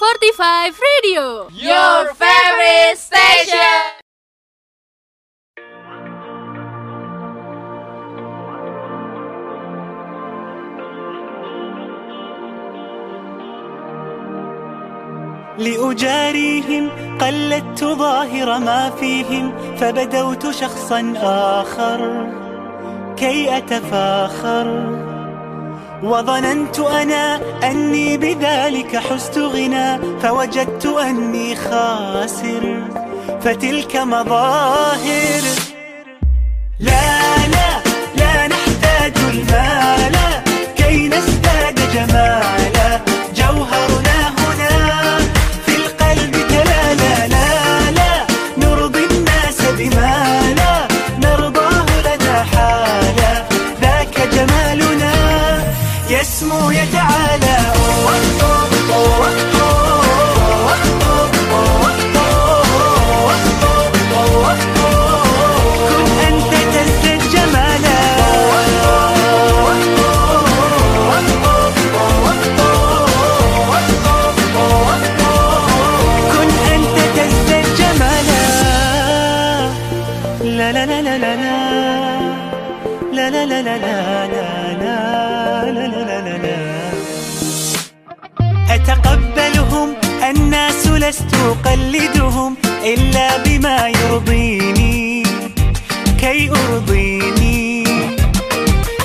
45 Radio, Your favorite station. لأجاريهم قلدت ظاهر ما فيهم فبدوت شخصا آخر كي أتفاخر وظننت أنا أني بذلك حزت غنى فوجدت أني خاسر فتلك مظاهر. لا لا لا نحتاج المال. كي نزداد لا لا لا لا لا لا لا لا لا لا لا لا لا لا لا أتقبلهم الناس لست أقلدهم إلا بما يرضيني كي أرضيني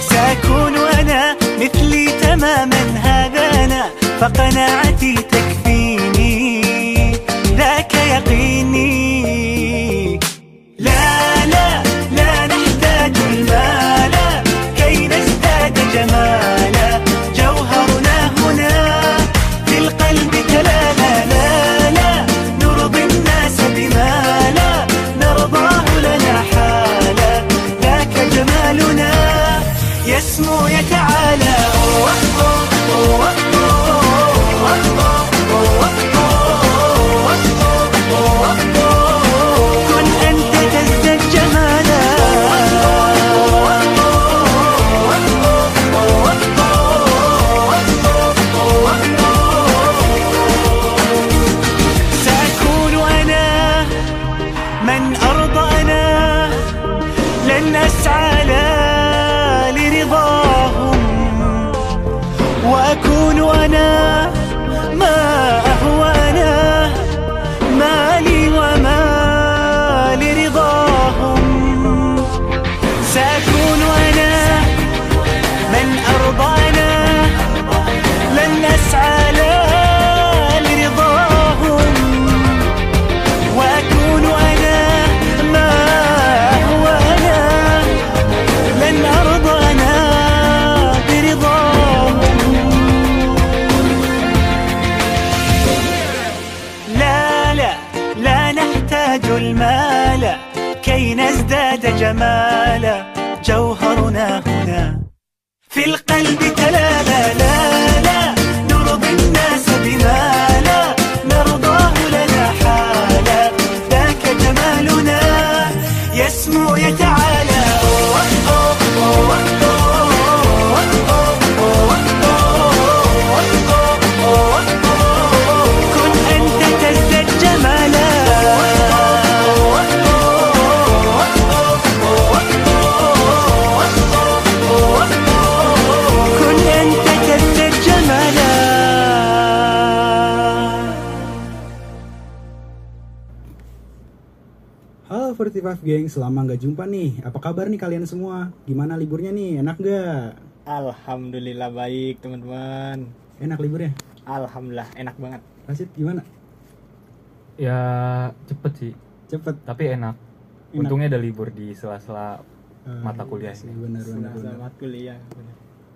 سأكون أنا مثلي تماما هذا أنا فقناعتي تكفيني ذاك يقيني وأكون أنا جمالا جوهرنا هنا في القلب Halo 45 geng, selama nggak jumpa nih. Apa kabar nih kalian semua? Gimana liburnya nih? Enak nggak? Alhamdulillah baik teman-teman. Enak liburnya? Alhamdulillah enak banget. Rasid gimana? Ya cepet sih, Cepet. tapi enak. Enak. Untungnya ada libur di sela-sela Eh, mata kuliah iya sih, ini. Benar, benar, benar. Selamat kuliah. bener.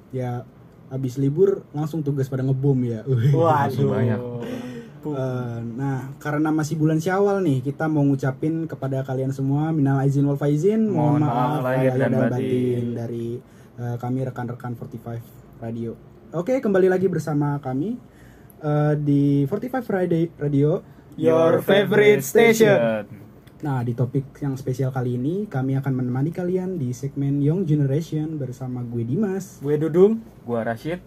Ya, abis libur langsung tugas pada ngebom ya. Waduh. banyak. Eh, nah, karena masih bulan Syawal nih, kita mau ngucapin kepada kalian semua minal aizin wal faizin, mohon Mohon maaf maaf lahir dan batin. dari eh, kami rekan-rekan 45 Radio. Oke, kembali lagi bersama kami eh, di 45 Friday Radio. Your favorite station. Nah, di topik yang spesial kali ini, kami akan menemani kalian di segmen Young Generation bersama gue Dimas. Gue Dudung. Gua Rashid.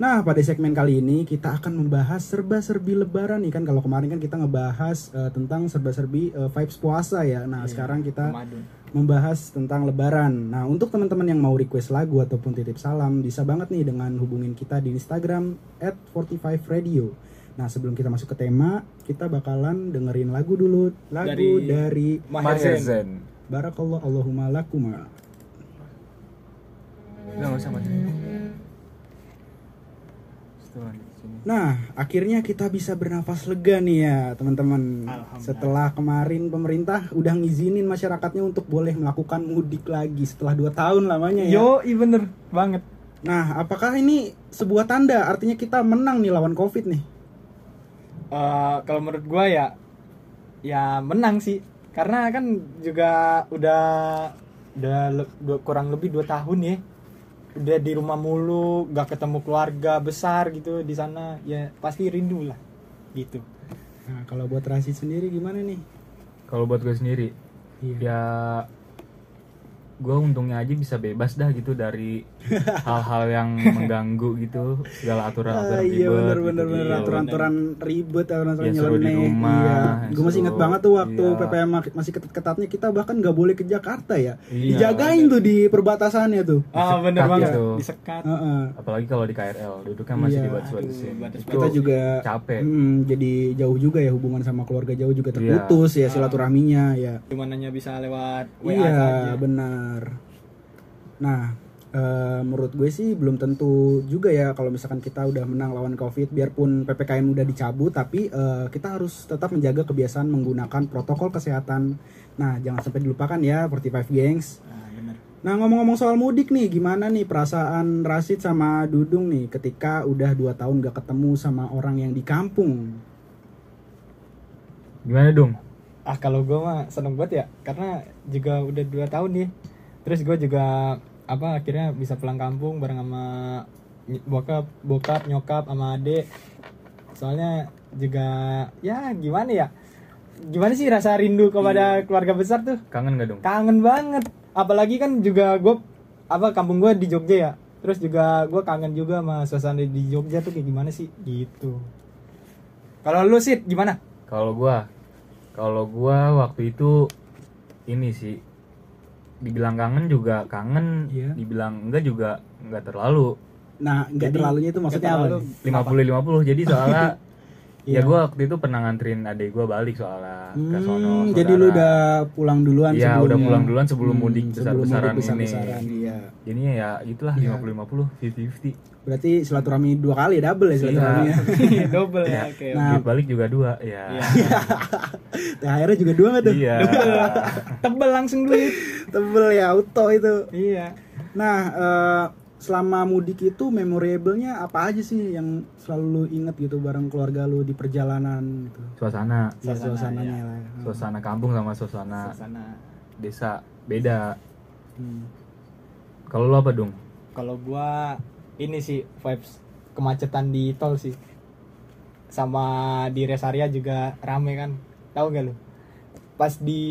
Nah, pada segmen kali ini kita akan membahas serba-serbi lebaran nih kan kalau kemarin kan kita ngebahas eh, tentang serba-serbi eh, vibes puasa ya. Nah, sekarang kita Ramadan. membahas tentang lebaran. Nah, untuk teman-teman yang mau request lagu ataupun titip salam bisa banget nih dengan hubungin kita di Instagram @45radio. Nah, sebelum kita masuk ke tema, kita bakalan dengerin lagu dulu. Lagu Dari- dari, Maher Zain. Zen. Barakallah Allahumma lakuma. Nggak usah mati. Setelah di sini. Nah, akhirnya kita bisa bernafas lega nih ya, teman-teman. Setelah kemarin pemerintah udah ngizinin masyarakatnya untuk boleh melakukan mudik lagi setelah 2 tahun lamanya ya. Yo, i bener banget. Nah, apakah ini sebuah tanda artinya kita menang nih lawan Covid nih? Eh, kalau menurut gua ya ya menang sih karena kan juga udah udah le- kurang lebih dua tahun ya udah di rumah mulu gak ketemu keluarga besar gitu di sana ya pasti rindu lah gitu Nah, kalau buat Rasid sendiri gimana nih? Kalau buat gue sendiri, Iya. ya gue untungnya aja bisa bebas dah gitu dari hal-hal yang mengganggu gitu segala aturan-aturan Ah, iya ribet bener gitu. bener bener Iya. aturan-aturan ribet aturan-aturan Yang seru di nyeleneh. rumah, Iya. yang Gue masih inget banget tuh waktu Iya. PPM mak- masih ketat-ketatnya kita bahkan nggak boleh ke Jakarta ya. Iya, Dijagain tuh di perbatasannya tuh. ah bener Disekat banget gitu. disekat Heeh. apalagi kalau di KRL duduknya masih Iya, dibatas-batasin aduh, batas- Itu kita juga capek mm, jadi jauh juga ya hubungan sama keluarga jauh juga Iya. terputus ya silaturahminya ya cuman hanya bisa lewat WA iya saja benar. Nah eh, menurut gue sih belum tentu juga ya kalau misalkan kita udah menang lawan covid biarpun ppkm udah dicabut tapi eh, kita harus tetap menjaga kebiasaan menggunakan protokol kesehatan. Nah jangan sampai dilupakan ya 45 gengs ah, bener Nah ngomong-ngomong soal mudik nih, gimana nih perasaan Rasid sama Dudung nih ketika udah dua tahun gak ketemu sama orang yang di kampung? gimana dong ah kalau gue mah seneng banget ya karena juga udah dua tahun nih terus gue juga apa akhirnya bisa pulang kampung bareng sama bokap bokap nyokap sama adek soalnya juga ya gimana ya? Gimana sih rasa rindu kepada keluarga besar tuh? Kangen gak dong? Kangen banget. Apalagi kan juga gue apa kampung gue di Jogja ya. Terus juga gue kangen juga sama suasana di Jogja tuh kayak gimana sih? Gitu. Kalau lu sih gimana? Kalau gua, kalau gua waktu itu ini sih dibilang kangen juga kangen, Iya. dibilang enggak juga enggak terlalu. Nah nggak Jadi, terlalunya itu maksudnya apa? terlalu. 50 50 jadi soalnya Iya. ya gua waktu itu pernah nganterin adik gua balik soalnya ke Hmm, sono. jadi lu udah pulang duluan Iya, sebelumnya. udah pulang duluan sebelum mudik sebelum besar-besaran mudik ini. Iya. Jadinya ya gitulah Iya. 50 50 50 Berarti silaturahmi dua kali double ya silaturahminya. double Iya. ya oke Nah, Duit balik juga dua ya. Iya. THR-nya juga dua nggak tuh? Iya. tebel langsung duit Tebel ya auto itu. iya Nah, eh, selama mudik itu memorable-nya apa aja sih yang selalu lu inget gitu bareng keluarga lu di perjalanan gitu? Suasana, Ya, Suasana, suasananya ya. lah. suasana kampung sama suasana sana desa beda. Hmm. Kalau lo apa dong? kalau gua ini sih vibes kemacetan di tol sih. Sama di rest area juga rame kan. Tahu gak lu? Pas di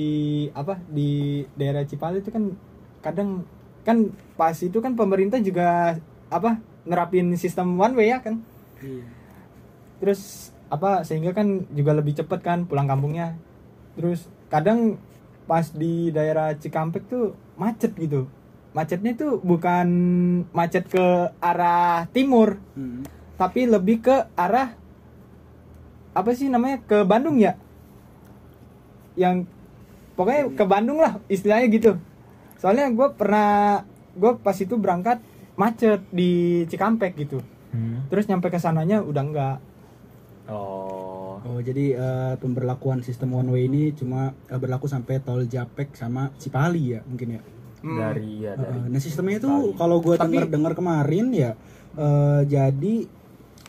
apa di daerah Cipali itu kan kadang kan pas itu kan pemerintah juga apa nerapin sistem one way ya kan? Iya. terus apa sehingga kan juga lebih cepet kan pulang kampungnya. Terus kadang pas di daerah Cikampek tuh macet gitu macetnya tuh bukan macet ke arah timur Hmm. tapi lebih ke arah apa sih namanya ke Bandung ya yang pokoknya ke Bandung lah istilahnya gitu soalnya gue pernah gue pas itu berangkat macet di Cikampek gitu Hmm. terus nyampe ke sananya udah enggak Oh. Oh, jadi eh, pemberlakuan sistem one way ini cuma eh, berlaku sampai tol Japek sama Cipali ya, mungkin ya. Dari ya dari. Nah, sistemnya itu kalau gue dengar dengar kemarin ya eh, jadi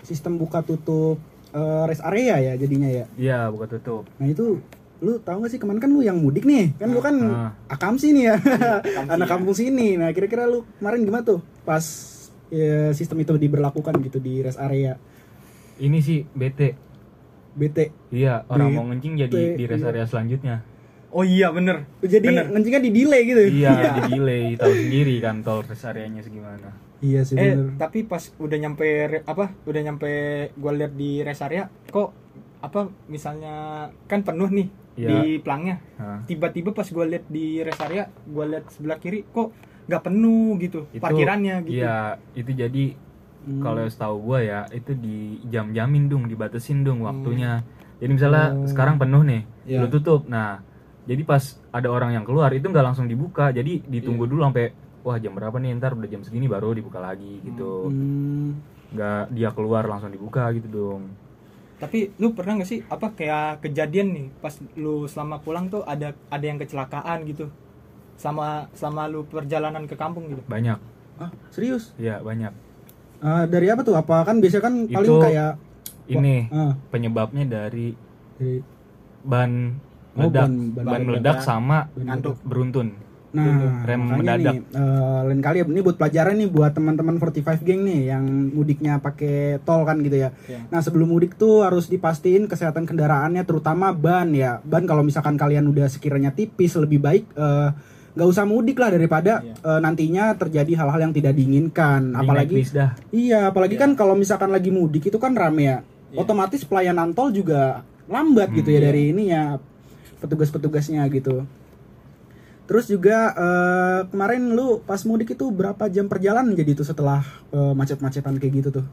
sistem buka tutup eh, rest area ya jadinya ya. Iya, buka tutup. Nah, itu lu tahu gak sih kemarin kan lu yang mudik nih kan lu kan Ah. akamsi nih ya anak ya. kampung sini nah kira-kira lu kemarin gimana tuh pas ya, sistem itu diberlakukan gitu di rest area Ini sih BT. BT Iya, orang BT, mau ngencing jadi di rest iya. area selanjutnya. Oh iya bener jadi Bener. ngencingnya di delay gitu Iya, di delay tahu sendiri kan tol rest areanya segimana. iya sih eh bener tapi pas udah nyampe re- apa udah nyampe gua lihat di rest area kok apa misalnya kan penuh nih Iya. di pelangnya tiba-tiba pas gua lihat di rest area gua lihat sebelah kiri kok nggak penuh gitu itu parkirannya gitu iya itu jadi Hmm. kalau setahu gua ya itu di jam-jamin dong dibatasin dong waktunya jadi misalnya Oh. sekarang penuh nih lu tutup nah jadi pas ada orang yang keluar itu nggak langsung dibuka. Jadi ditunggu Iya. dulu sampai wah jam berapa nih? Ntar udah jam segini baru dibuka lagi gitu. Hmm. nggak dia keluar langsung dibuka gitu dong. Tapi lu pernah nggak sih apa kayak kejadian nih pas lu selama pulang tuh ada ada yang kecelakaan gitu? Sama selama lu perjalanan ke kampung gitu? Banyak. Ah serius? Ya banyak. Ah, dari apa tuh? Apa kan biasanya kan paling Itu- kayak ini ah, penyebabnya dari dari ban Oh, meledak ban- ban, ban meledak meledak. sama ngantuk beruntun Nah, Rem mendadak. nih, eh, lain kali ini buat pelajaran nih buat teman-teman 45 geng nih yang mudiknya pakai tol kan gitu ya. Iya. Nah, sebelum mudik tuh harus dipastiin kesehatan kendaraannya terutama ban ya. Ban kalau misalkan kalian udah sekiranya tipis lebih baik eh, nggak usah mudik lah daripada Iya. eh, nantinya terjadi hal-hal yang tidak diinginkan. Naik Apalagi dah Iya, apalagi Iya. kan kalau misalkan lagi mudik itu kan rame ya. Iya. Otomatis pelayanan tol juga lambat gitu ya Iya. dari ininya petugas-petugasnya gitu. Terus juga eh, kemarin lu pas mudik itu berapa jam perjalanan jadi itu setelah eh, macet-macetan kayak gitu tuh?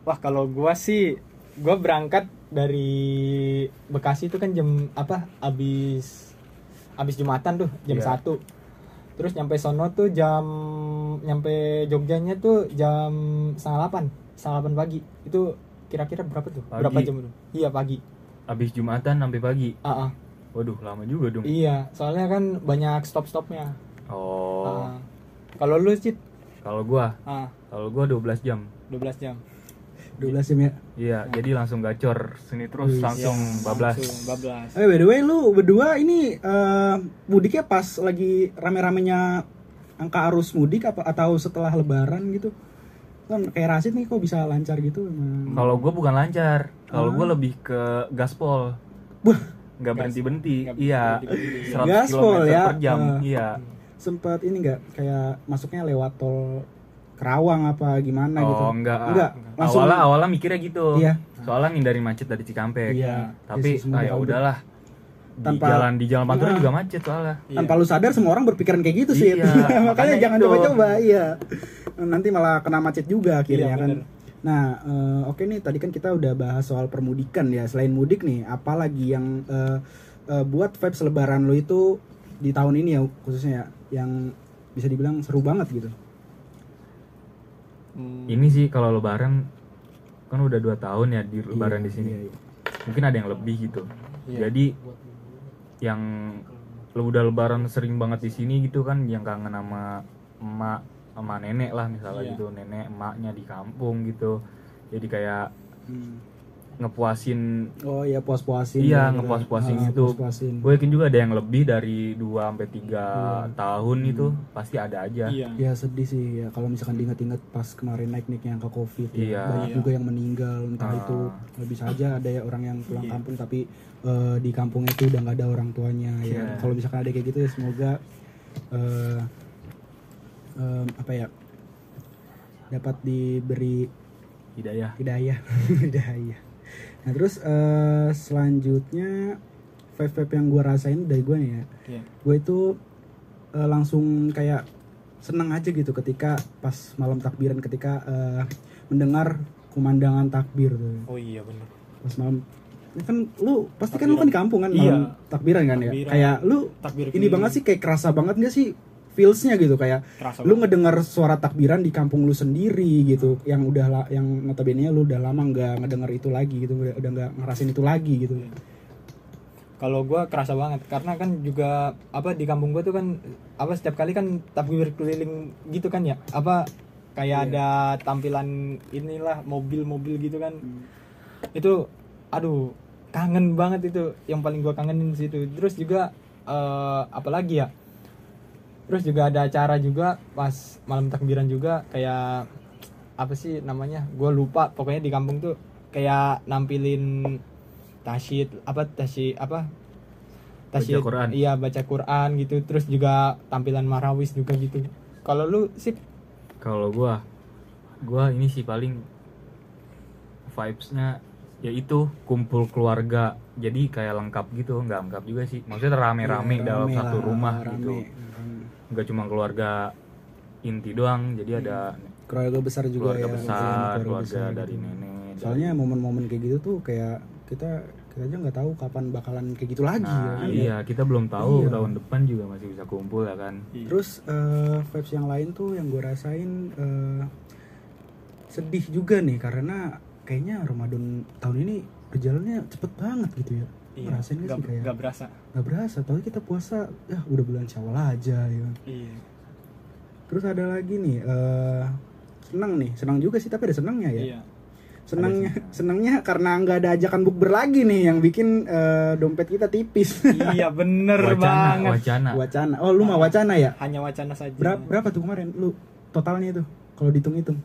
wah kalau gua sih gua berangkat dari Bekasi itu kan jam apa abis abis jumatan tuh jam Iya. satu terus nyampe sono tuh jam nyampe Jogjanya tuh jam setengah delapan setengah delapan pagi itu kira-kira berapa tuh Pagi. berapa jam tuh iya pagi habis jumatan sampai pagi Ah, ah. Waduh lama juga dong. Iya soalnya kan banyak stop stopnya oh kalau lu sih kalau gua? Ah. Kalau gua 12 jam. 12 jam. 12 jam ya. iya jadi langsung gacor sini terus Wih, langsung Iya, bablas langsung bablas. Eh by the way lu berdua ini eh, mudiknya pas lagi rame-ramenya angka arus mudik apa atau setelah lebaran gitu? Kan kayak Rasid nih kok bisa lancar gitu? Kalau gua bukan lancar. Kalau Ah. gua lebih ke gaspol. Wah. Nggak berhenti berhenti Nggak iya berhenti-berhenti. 100 Gaspol km ya. per jam Ah. iya sempat ini enggak kayak masuknya lewat tol Kerawang apa gimana gitu? oh enggak Enggak, langsung awalnya awalnya mikirnya gitu Iya. soalnya ngindari macet dari Cikampek Iya. tapi Yesus, semoga ah, ya udahlah di Tanpa- jalan di jalan Pantura Ah. juga macet soalnya tanpa lu sadar semua orang berpikiran kayak gitu sih. Iya, makanya makanya jangan itu. coba-coba, iya. Nanti malah kena macet juga akhirnya Iya, kan. bener. Nah, eh, oke nih tadi kan kita udah bahas soal permudikan ya. Selain mudik nih, apalagi yang eh, eh, buat vibes lebaran lo itu di tahun ini ya khususnya ya, yang bisa dibilang seru banget gitu. Hmm. ini sih kalau lebaran kan udah dua tahun ya di lebaran Iya, di sini iya, iya. mungkin ada yang lebih gitu Iya. jadi yang lo udah lebaran sering banget di sini gitu kan yang kangen sama emak sama nenek lah misalnya Iya. gitu nenek emaknya di kampung gitu jadi kayak Hmm. ngepuasin Oh iya puas-puasin. Iya, gitu. ngepuas-puasin Ah, gitu. puas-puasin. gue yakin juga ada yang lebih dari 2 sampai tiga Iya. tahun itu pasti ada aja iya Ya sedih sih ya kalau misalkan diinget-inget pas kemarin naik-naiknya angka covid ya. Iya. banyak Iya. juga yang meninggal entah Ah. itu eh, bisa aja ada ya orang yang pulang Iya. kampung tapi eh, di kampungnya itu udah nggak ada orang tuanya ya Iya. kalau misalkan ada kayak gitu ya semoga eh, em, apa ya dapat diberi hidayah. hidayah. Hidayah. Nah terus eh, selanjutnya vibe vibe yang gue rasain dari gue nih ya. Iya. gue itu eh, langsung kayak seneng aja gitu ketika pas malam takbiran ketika eh, mendengar kumandangan takbir tuh. Oh iya benar pas malam ini kan lu pasti kan lu kan di kampung kan Iya. malam takbiran kan ya? Takbiran. kayak lu takbir ini banget sih kayak kerasa banget gak sih feelsnya gitu kayak Kerasa lu ngedengar suara takbiran di kampung lu sendiri gitu yang udah yang notabene lu udah lama nggak ngedenger itu lagi gitu udah nggak ngerasain itu lagi gitu. Kalau gua kerasa banget karena kan juga apa di kampung gua tuh kan apa setiap kali kan takbir keliling gitu kan ya apa kayak Iya. ada tampilan inilah mobil-mobil gitu kan. Itu aduh kangen banget itu yang paling gua kangenin situ. Terus juga eh, apalagi ya terus juga ada acara juga pas malam takbiran juga kayak apa sih namanya gue lupa pokoknya di kampung tuh kayak nampilin tasyid apa tasyid apa tasyid Quran. iya baca Quran gitu terus juga tampilan marawis juga gitu kalau lu sih Kalau gua gua ini sih paling vibes-nya ya itu kumpul keluarga. Jadi kayak lengkap gitu, nggak lengkap juga sih. Maksudnya rame-rame Iya, dalam rame satu lah, rumah rame. gitu. Nggak cuma keluarga inti doang, jadi ada keluarga besar juga keluarga ya besar, keluarga besar dari gitu. nenek. dari- soalnya momen-momen kayak gitu tuh kayak kita kita aja nggak tahu kapan bakalan kayak gitu lagi ya Nah, kan? iya, kita belum tahu Iya. tahun depan juga masih bisa kumpul ya kan. Terus eh, vibes yang lain tuh yang gue rasain eh, sedih juga nih karena kayaknya Ramadan tahun ini berjalannya cepet banget gitu ya. Iya, Ngerasain gak nggak sih kayak nggak berasa. nggak berasa, tapi kita puasa ya udah bulan Syawal aja ya. Iya. Terus ada lagi nih eh senang nih, senang juga sih tapi ada senangnya ya. Iya. Senangnya senangnya karena nggak ada ajakan bukber lagi nih yang bikin eh, dompet kita tipis. iya bener Wacana, banget. wacana. wacana. Oh, lu mah wacana ya? Hanya wacana saja. Berapa, berapa tuh kemarin lu totalnya itu kalau dihitung-hitung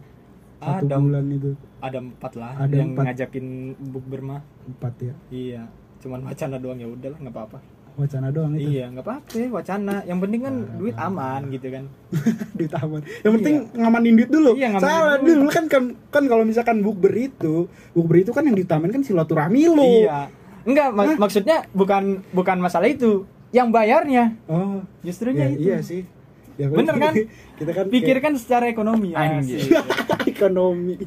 satu Ada bulan itu ada empat lah Ada yang empat. ngajakin bukber mah. empat ya Iya. Cuman wacana doang ya udahlah nggak apa-apa. wacana doang itu Iya nggak apa-apa wacana. Yang penting kan duit aman gitu kan. duit aman yang penting ngamanin duit dulu Iya, ngamanin salah duit. dulu kan kan kan kalau misalkan bukber itu bukber itu kan yang diutamain kan silaturahmi lu Iya. Enggak mak- maksudnya bukan bukan masalah itu. Yang bayarnya oh justrunya ya, itu. iya sih ya, Bener kan? kita kan Pikirkan secara ekonomi. Anjir. Kayak ekonomi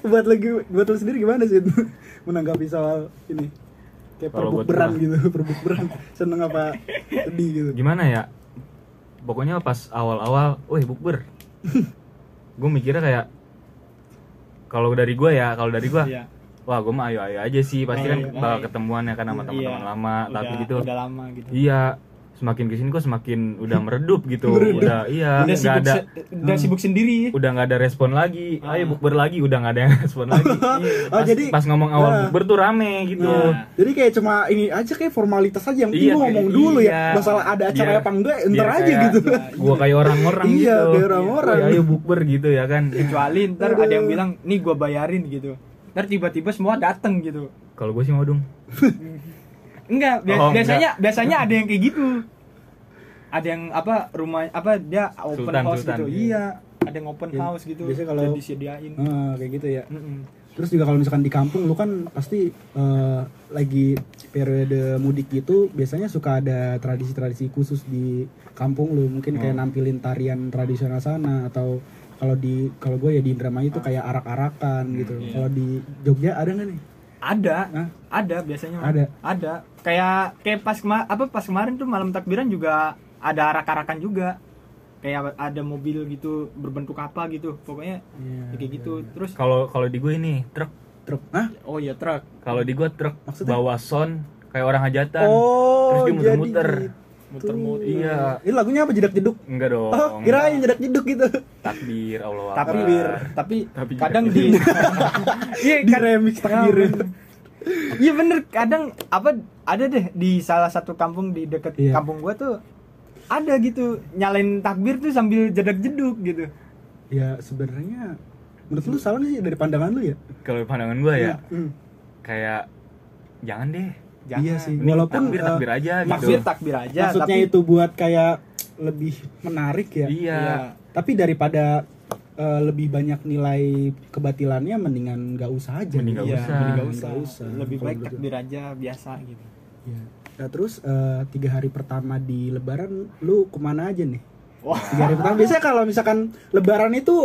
buat lagi buat lu sendiri gimana sih menanggapi soal ini kayak buat perbukberan gitu perbukberan seneng apa sedih gitu Gimana ya? Pokoknya pas awal-awal, wih bukber. gue mikirnya kayak kalau dari gue ya, kalau dari gue, Iya. wah gue mah ayo-ayo aja sih. Pasti Oh, kan iya. bakal ketemuan ya kan sama Iya. teman-teman lama. Tapi Udah- gitu, Udah lama gitu. iya semakin ke sini kok semakin udah meredup gitu. Meredup. Udah iya, udah nggak sibuk ada, se- udah sibuk sendiri. udah nggak ada respon lagi. Ah. Ayo bukber lagi, udah nggak ada yang respon lagi. Oh, pas, jadi- pas ngomong awal Nah. bukber tuh rame gitu. Nah. Jadi kayak cuma ini aja kayak formalitas aja yang Iya, ngomong kayak- dulu iya. ya. Masalah ada acara Biar- apa enggak ntar biar aja kayak- gitu. Gua kayak orang-orang Iya, gitu. kayak orang-orang. Ayo bukber gitu ya kan. Kecuali ntar Aduh. ada yang bilang, nih gua bayarin gitu. Ntar tiba-tiba semua dateng gitu. Kalau gue sih mau dong. Enggak, bia- Oh, biasanya biasanya ada yang kayak gitu. Ada yang apa rumah apa dia open Sultan, house sultan, gitu. iya. Iya, ada yang open Ya, house gitu. biasanya kalau- disediain. Ah, kayak gitu ya. Mm-mm. Terus juga kalau misalkan di kampung lu kan pasti eh, lagi periode mudik gitu biasanya suka ada tradisi-tradisi khusus di kampung lu mungkin kayak nampilin tarian tradisional sana atau kalau di kalau gue ya di Indramayu itu kayak arak-arakan gitu. iya. Kalau di Jogja ada nggak nih? Ada, Hah? ada biasanya. Ada. Ada. Kayak kayak pas kema apa pas kemarin tuh malam takbiran juga ada arak-arakan juga. Kayak ada mobil gitu berbentuk apa gitu. Pokoknya Iya, kayak gitu. Terus Kalau kalau di gue ini truk. Truk. Hah? oh iya truk. Kalau di gue truk Maksudnya? bawa sound kayak orang hajatan. Oh, Terus dia muter-muter. gitu. Muter-muter. Iya. Ini lagunya apa jedak jeduk? Enggak dong. Oh, kirain jedak jeduk gitu. Takbir Allah Tapi Akbar. tapi Tapi kadang di Iya, Di kad- remix takbir. Iya bener, kadang apa ada deh di salah satu kampung di deket Iya. kampung gua tuh ada gitu nyalain takbir tuh sambil jedak jeduk gitu. Ya sebenarnya menurut lu salah sih dari pandangan lu ya? Kalau pandangan gue ya Hmm. kayak jangan deh. Jangan. Iya sih. Walaupun takbir, eh, takbir aja gitu. Takbir takbir aja. maksudnya tapi, itu buat kayak lebih menarik ya. Iya. Iya. Tapi daripada eh, lebih banyak nilai kebatilannya mendingan nggak usah aja. Mending nggak Iya, usah. mending nggak usah. Nggak usah. Lebih baik menurut takbir aja biasa gitu. Iya. Nah, terus eh, tiga hari pertama di Lebaran lu ke mana aja nih? Wah. Tiga hari pertama biasanya kalau misalkan Lebaran itu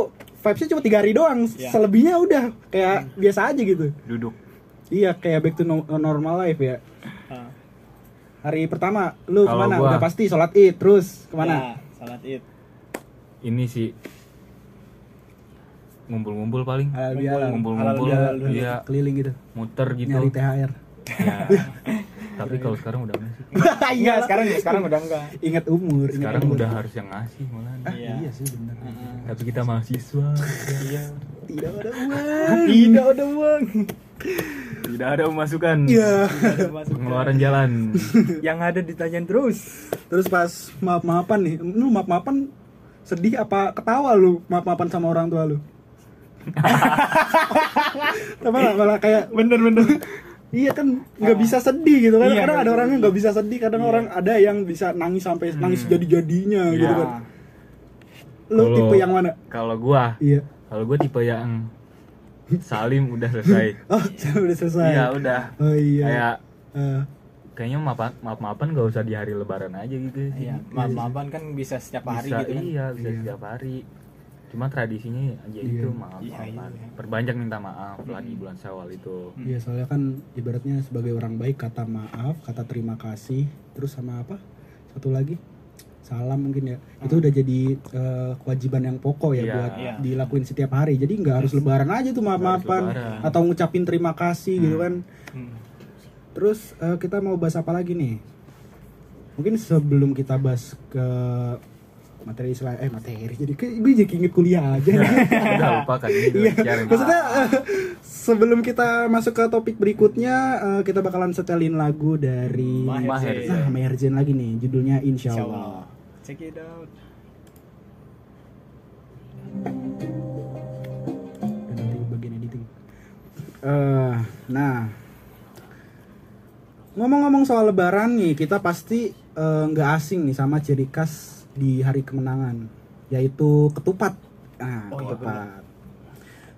vibesnya cuma tiga hari doang, Iya. selebihnya udah kayak biasa aja gitu. Duduk. Iya kayak back to no- normal life ya. Ah. Hari pertama lu Kalau ke mana? gua- Udah pasti sholat id terus ke mana? Ya, salat id. Ini sih ngumpul-ngumpul paling. Ngumpul-ngumpul. Iya, Keliling gitu. muter gitu. Nyari THR. Ya. Tapi kalau sekarang udah enggak sih. Enggak, sekarang sekarang udah enggak. Ingat umur, ingat Sekarang umur. udah harus yang ngasih malah. Ah, Iya. iya. sih benar. Tapi kita mahasiswa. Iya. Tidak ada uang. Tidak ada uang. Tidak ada pemasukan. Iya. Pengeluaran jalan. Yang ada ditanyain terus. Terus pas maaf-maafan nih, lu maaf-maafan sedih apa ketawa lu maaf-maafan sama orang tua lu? malah, malah kayak Bener-bener. iya kan nggak bisa sedih gitu kan Iya, kadang ada orang yang nggak bisa sedih kadang Iya. orang ada yang bisa nangis sampai nangis jadi jadinya gitu kan Lu Kalau- tipe yang mana? Kalau gua, Iya. kalau gua tipe yang salim udah selesai. Oh, udah selesai. Iya udah. Oh iya. Kayak Eh, kayaknya maaf maaf maafan gak usah di hari lebaran aja gitu. Iya, maaf-maafan kan bisa setiap hari bisa, gitu kan. Iya, bisa Iya. setiap hari. Cuma tradisinya aja Iya. itu maaf Iya, maafan. iya. Perbanyak minta maaf lah di bulan Syawal itu. Iya soalnya kan ibaratnya sebagai orang baik kata maaf, kata terima kasih, terus sama apa? Satu lagi salam mungkin ya. Itu udah jadi eh, kewajiban yang pokok ya Iya. buat Iya. dilakuin setiap hari. Jadi nggak harus lebaran aja tuh maaf-maafan lebaran. atau ngucapin terima kasih gitu kan. Hmm. Terus eh, kita mau bahas apa lagi nih? Mungkin sebelum kita bahas ke materi selain eh materi jadi kayak gue jadi inget kuliah aja udah lupakan gitu. Iya, Biarin. maksudnya eh, sebelum kita masuk ke topik berikutnya eh, kita bakalan setelin lagu dari Maher. Nah, Maher Zain lagi nih, judulnya Insya Insya Allah. Check it out. Dan nanti bagian editing. Eh, nah, ngomong-ngomong soal Lebaran nih, kita pasti eh, nggak asing nih sama ciri khas di hari kemenangan, yaitu ketupat. Nah, Oh, iya, ketupat.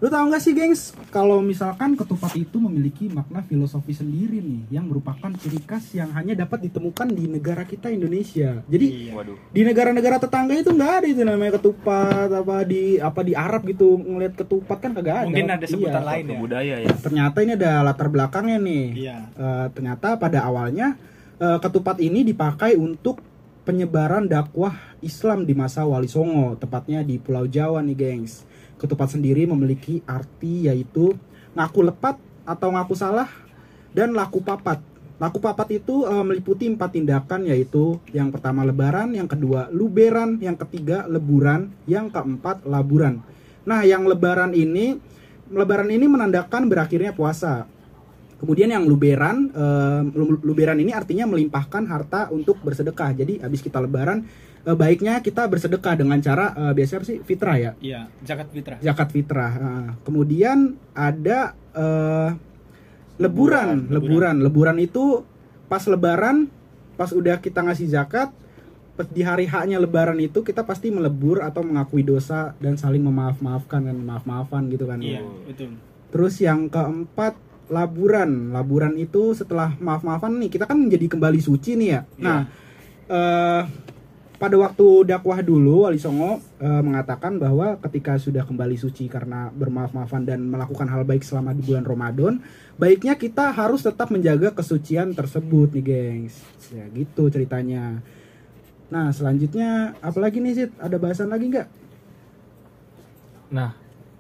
Lu tahu nggak sih, gengs, kalau misalkan ketupat itu memiliki makna filosofi sendiri nih, yang merupakan ciri khas yang hanya dapat ditemukan di negara kita Indonesia. Jadi Iya. Waduh. di negara-negara tetangga itu nggak ada itu namanya ketupat apa di apa di Arab gitu ngelihat ketupat kan kagak ada Mungkin ada sebutan Iya. lain ya. budaya ya. ternyata ini ada latar belakangnya nih Iya. Eh, ternyata pada awalnya eh, ketupat ini dipakai untuk penyebaran dakwah Islam di masa Wali Songo tepatnya di Pulau Jawa nih gengs ketupat sendiri memiliki arti yaitu ngaku lepat atau ngaku salah dan laku papat. Laku papat itu eh, meliputi empat tindakan yaitu yang pertama lebaran yang kedua luberan yang ketiga leburan yang keempat laburan. Nah yang lebaran ini lebaran ini menandakan berakhirnya puasa. Kemudian yang luberan, lu- luberan ini artinya melimpahkan harta untuk bersedekah. Jadi habis kita lebaran, eh, baiknya kita bersedekah dengan cara eh, biasanya apa sih fitrah ya, Iya, zakat fitrah. zakat fitrah. Nah, kemudian ada eh, leburan, leburan, leburan itu pas lebaran, pas udah kita ngasih zakat, di hari haknya lebaran itu kita pasti melebur atau mengakui dosa dan saling memaaf-maafkan dan maaf-maafan gitu kan. Iya, betul. Terus yang keempat laburan. Laburan itu setelah maaf-maafan nih kita kan menjadi kembali suci nih ya. Nah, eh pada waktu dakwah dulu Wali Songo eh, mengatakan bahwa ketika sudah kembali suci karena bermaaf-maafan dan melakukan hal baik selama di bulan Ramadan, baiknya kita harus tetap menjaga kesucian tersebut nih, gengs. Ya gitu ceritanya. Nah, selanjutnya apalagi nih, Zid? Ada bahasan lagi nggak? Nah,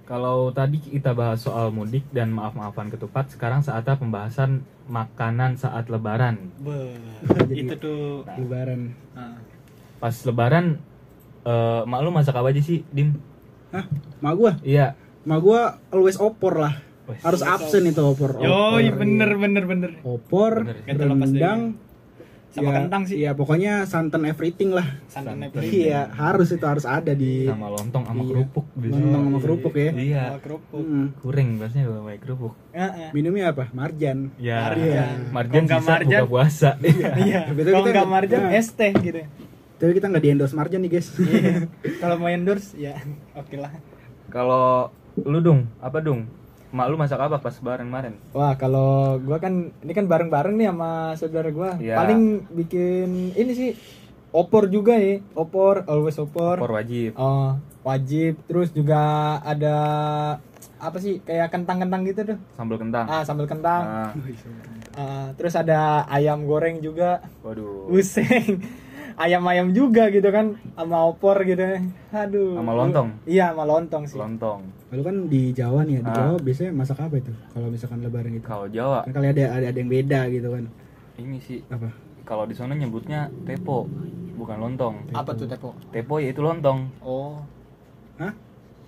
kalau tadi kita bahas soal mudik dan maaf-maafan ketupat, sekarang saatnya pembahasan makanan saat lebaran. Be, Jadi- itu tuh. Lebaran. ah, Pas lebaran eh mak lu masak apa aja sih, Dim? Hah? Mak gua? Iya. Mak gua always opor lah. Wes. Harus absen itu opor. Yoi, Opor, bener iya. bener bener. Opor, Bener. Rendang, Sama ya, kentang sih. Iya, pokoknya santan everything lah. Santan everything. Iya, harus itu harus ada di sama lontong sama Iya. kerupuk biasanya. lontong sama kerupuk ya. Iya. Sama kerupuk. Hmm. Kuring biasanya kalau pakai kerupuk. Heeh. Minumnya apa? Marjan. Ya. Marjan. Marjan Kalau nggak sisa marjan- buka puasa. Iya. Kalau kita nggak nggak- marjan, nah. es teh gitu. Tapi kita nggak di endorse Marjan nih guys. Iya. Kalau mau endorse, ya oke lah. Kalau lu dong, apa dong? Mak lu masak apa pas lebaran kemarin? Wah, kalau gua kan ini kan bareng-bareng nih sama saudara gua. Iya. Paling bikin ini sih opor juga ya. Opor, always opor. Opor wajib. Oh, wajib. Terus juga ada apa sih kayak kentang-kentang gitu tuh. Sambal kentang. Ah, sambal kentang. Ah, terus ada ayam goreng juga. waduh. Useng. Ayam-ayam juga gitu kan sama opor gitu. Aduh. Sama lontong? Iya, sama lontong sih. Lontong. Lalu kan di Jawa nih ya, di Ah. Jawa biasanya masak apa itu? Kalau misalkan lebaran gitu. Kalau Jawa Kan kali ada, ada ada yang beda gitu kan. ini sih Apa? kalau di sana nyebutnya tepo, bukan lontong. Apa tuh tepo? Tepo yaitu lontong. Oh, Hah?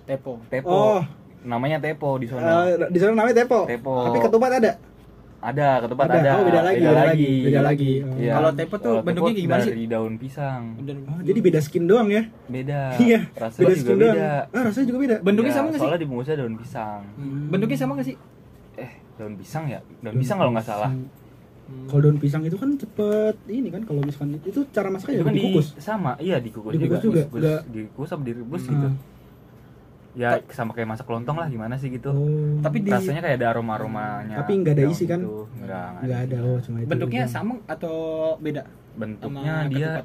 tepo. Tepo. Oh, Namanya tepo di sana. eh, di sana namanya tepo. Tepo. Tapi ketupat ada. Ada, ketupat ada. ada. Oh, beda lagi, beda lagi, beda lagi. Oh. Iya. Kalau tepo tuh Kalau bentuknya gimana sih? Dari daun pisang. Oh, jadi beda skin doang ya? Beda. Iya. Rasanya beda juga skin doang. beda. Ah, rasanya juga beda. Bentuknya Iya, sama nggak sih? Soalnya dibungkusnya daun pisang. Bentuknya sama gak sih? Eh, daun pisang ya? Daun pisang kalau nggak salah. Hmm. Kalau daun pisang itu kan cepet ini kan kalau misalkan itu cara masaknya itu ya kan di, dikukus. sama iya dikukus, Dikukus juga, juga, Dikukus, nggak- dikukus apa direbus Hmm. gitu ya sama kayak masak lontong lah gimana sih gitu Oh. Tapi di rasanya kayak ada aroma aromanya Tapi nggak ada isi kan? enggak nggak ada oh cuma itu. bentuknya doang. sama atau beda? bentuknya sama dia ketupat?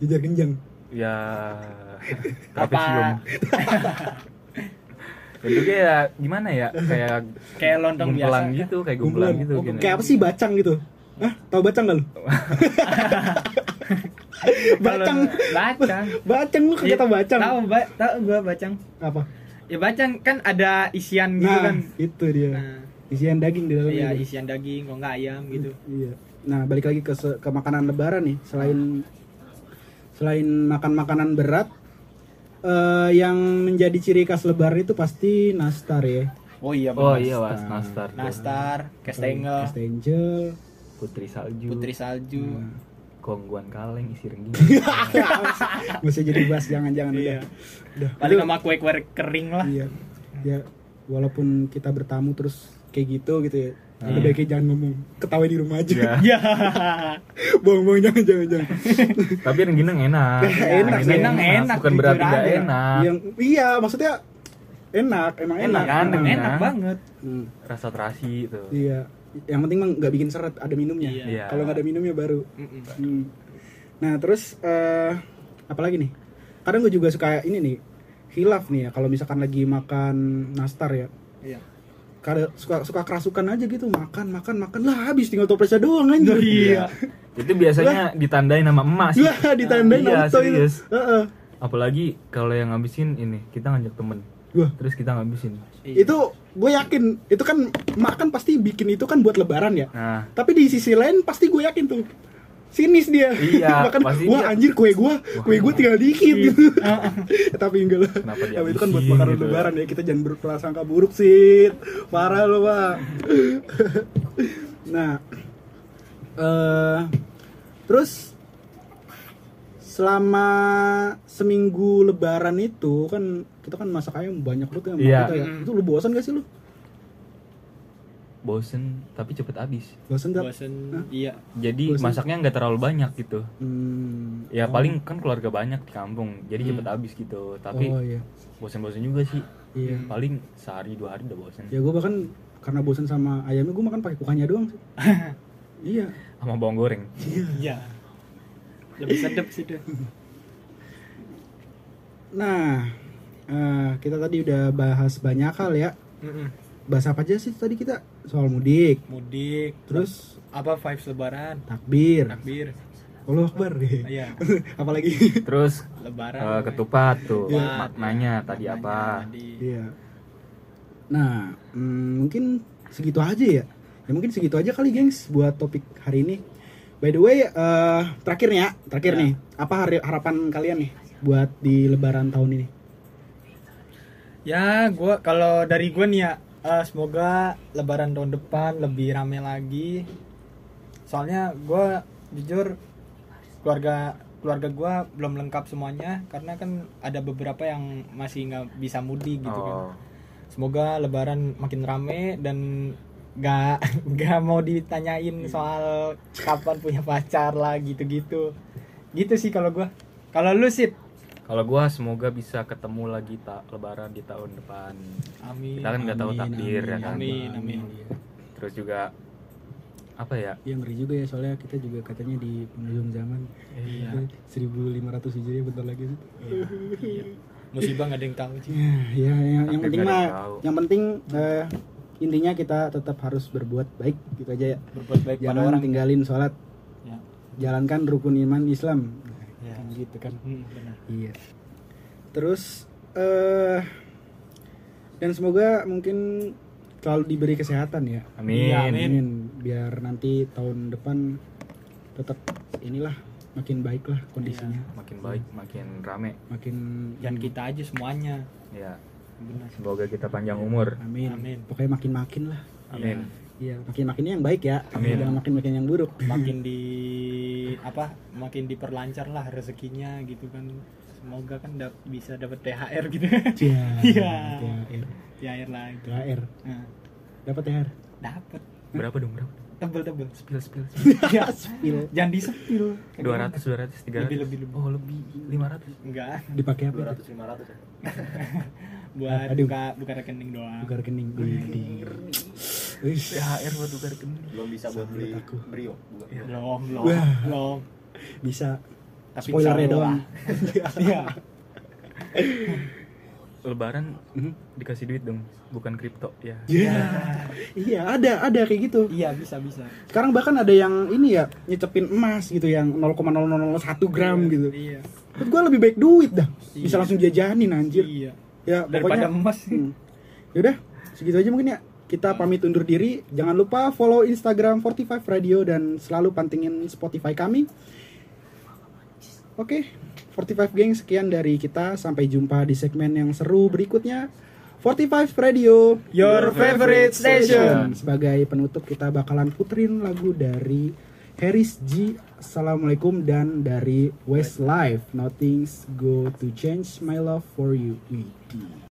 Jejar genjang. ya Apa? bentuknya ya gimana ya kayak Kayak lontong biasa. gitu kayak gumpelan gitu Oh, gini. Kayak apa sih bacang gitu? Hah? Tahu bacang gak lu? bacang. Bacang. Bacang lu kagak tahu bacang. Tahu, ba- tahu gua bacang. Apa? Ya bacang kan ada isian gitu Nah, kan. itu dia. Nah, Isian daging di dalamnya. iya gitu. isian daging, kok nggak ayam gitu. Iya. Nah, balik lagi ke ke makanan lebaran nih. Selain selain makan makanan berat eh, yang menjadi ciri khas lebaran itu pasti nastar ya. Oh iya oh benar. iya was nastar. Nastar, Kastengel, Kastengel. putri salju Putri Salju. Nah. Kongguan kaleng isi rengginang Masih jadi bahas jangan-jangan Iya. udah. Udah. Paling sama kue-kue kering lah. Iya. Ya walaupun kita bertamu terus kayak gitu gitu ya. Hmm. Lebih baiknya jangan ngomong, ketawa di rumah aja. ya. Bohong-bohong jangan jangan jangan. tapi rengginang enak Enak, rengginang enak, bukan berarti jujur nggak aja. enak Yang iya, maksudnya enak, emang enak. Enak kan, Hmm. enak. Enak banget. Hmm. rasa terasi itu Iya. Yang penting mah nggak bikin seret, ada minumnya. Iya. Iya. Kalau nggak ada minumnya baru. Mm-mm. Hmm. Nah terus eh apa lagi nih? Kadang gue juga suka ini nih, hilaf nih ya. Kalau misalkan lagi makan nastar ya, Iya. kadang suka suka kerasukan aja gitu, makan makan makan lah habis tinggal toplesnya doang anjir. Iya. itu biasanya ditandain sama emas sih Lah ditandain Iya, auto itu. serius. Heeh. apalagi kalau yang ngabisin ini kita ngajak temen Wah. terus kita ngabisin Iya. Itu gue yakin itu kan mak kan pasti bikin itu kan buat lebaran ya. nah Tapi di sisi lain pasti gue yakin tuh sinis dia. Iya, Makan, pasti wah dia- anjir kue gue, kue gue tinggal dikit gitu. Tapi enggak lah. Tapi itu kan buat makanan gitu ya? lebaran ya. Kita jangan berprasangka buruk sih. Parah lo, Pak. nah, eh terus selama seminggu lebaran itu kan kita kan masak ayam banyak banget ya sama Iya. kita ya. Mm. Itu lu bosan gak sih lu? bosen tapi cepet habis Bosan gak? Bosen. Hah? Iya. jadi Bosen. masaknya nggak terlalu banyak gitu Hmm. ya Oh. paling kan keluarga banyak di kampung jadi Hmm. cepet habis gitu tapi Oh iya. bosen-bosen juga sih Iya. paling sehari dua hari udah bosen Ya gue bahkan karena bosan sama ayamnya gue makan pakai kuahnya doang sih. iya. sama bawang goreng Iya. Lebih sedap sih deh. Nah, eh, kita tadi udah bahas banyak hal ya. Mm-mm. Bahas apa aja sih tadi kita? Soal mudik, Mudik. terus apa vibes lebaran? takbir. Takbir. Allah Akbar. Iya. Apalagi? terus Lebaran. eh, ketupat tuh Iya. maknanya tadi Maknanya apa tadi. Iya. Nah, mm, mungkin segitu aja ya. Ya mungkin segitu aja kali, gengs, buat topik hari ini. By the way, eh terakhir nih ya, terakhir Ya. nih, apa harapan kalian nih buat di Lebaran tahun ini? Ya, gua kalau dari gua nih ya, eh, semoga lebaran tahun depan lebih rame lagi. Soalnya gua jujur keluarga keluarga gua belum lengkap semuanya karena kan ada beberapa yang masih nggak bisa mudik gitu kan. oh Semoga lebaran makin rame dan nggak nggak mau ditanyain soal kapan punya pacar lah gitu-gitu. Gitu sih kalau gua. Kalau lu sih, kalau gua semoga bisa ketemu lagi tak lebaran di tahun depan amin. kita kan nggak tahu Amin, takdir ya amin, kan Amin, amin. terus juga apa ya Yang ngeri juga ya soalnya kita juga katanya di penghujung zaman. Iya. 1500 Hijriah bentar lagi. Iya. Musibah nggak ada yang tahu sih. Ya, ya yang, yang penting mah yang tahu. yang penting eh, intinya kita tetap harus berbuat baik gitu aja ya. Berbuat baik pada Jangan orang. tinggalin sholat, Ya. jalankan rukun iman Islam. Ya. Kan gitu kan. Hmm, benar. Iya. Terus eh dan semoga mungkin selalu diberi kesehatan ya. amin, Iya, amin. Amin. Biar nanti tahun depan tetap inilah makin baik lah kondisinya. makin baik makin rame Makin Dan kita aja semuanya. ya Benar. semoga kita panjang umur Amin. Amin. Pokoknya makin-makin lah. amin Iya, makin-makinnya yang baik ya. Amin. Jangan makin-makin yang buruk. Makin di apa? Makin diperlancar lah rezekinya gitu kan. Semoga kan dap- bisa dapat THR gitu. Iya. Iya. THR. THR lagi. THR. Nah, Dapat THR. dapat berapa dong berapa tebel tebel Spill spill. ya Spill. jangan disepil Dua ratus dua ratus tiga Lebih, lebih, lebih. Oh lebih lima ratus. enggak Dipakai apa? 200 500 ya. Buat Aduh. buka buka rekening doang Buka rekening. Widih. Wih. THR buat tukar rekening. Belum bisa buat beli aku. brio juga. belum belum Wah. belum Bisa. tapi Spoilernya doang. Iya. Lebaran Mhm. dikasih duit dong, bukan kripto ya. Iya. Iya, ada ada kayak gitu. iya bisa bisa Sekarang bahkan ada yang ini ya nyecepin emas gitu yang 0,0001 gram gitu. iya Menurut gua lebih baik duit dah. Bisa Iya. langsung jajanin anjir. iya Ya daripada pokoknya. emas Hmm. Yaudah, segitu aja mungkin ya. Kita pamit undur diri. Jangan lupa follow Instagram 45 Radio dan selalu pantingin Spotify kami. Oke, 45 Gang sekian dari kita. Sampai jumpa di segmen yang seru berikutnya. 45 Radio, Your favorite station. Sebagai penutup kita bakalan puterin lagu dari Harris G. Assalamualaikum dan dari Westlife. Nothing's go to change my love for you. Hmm.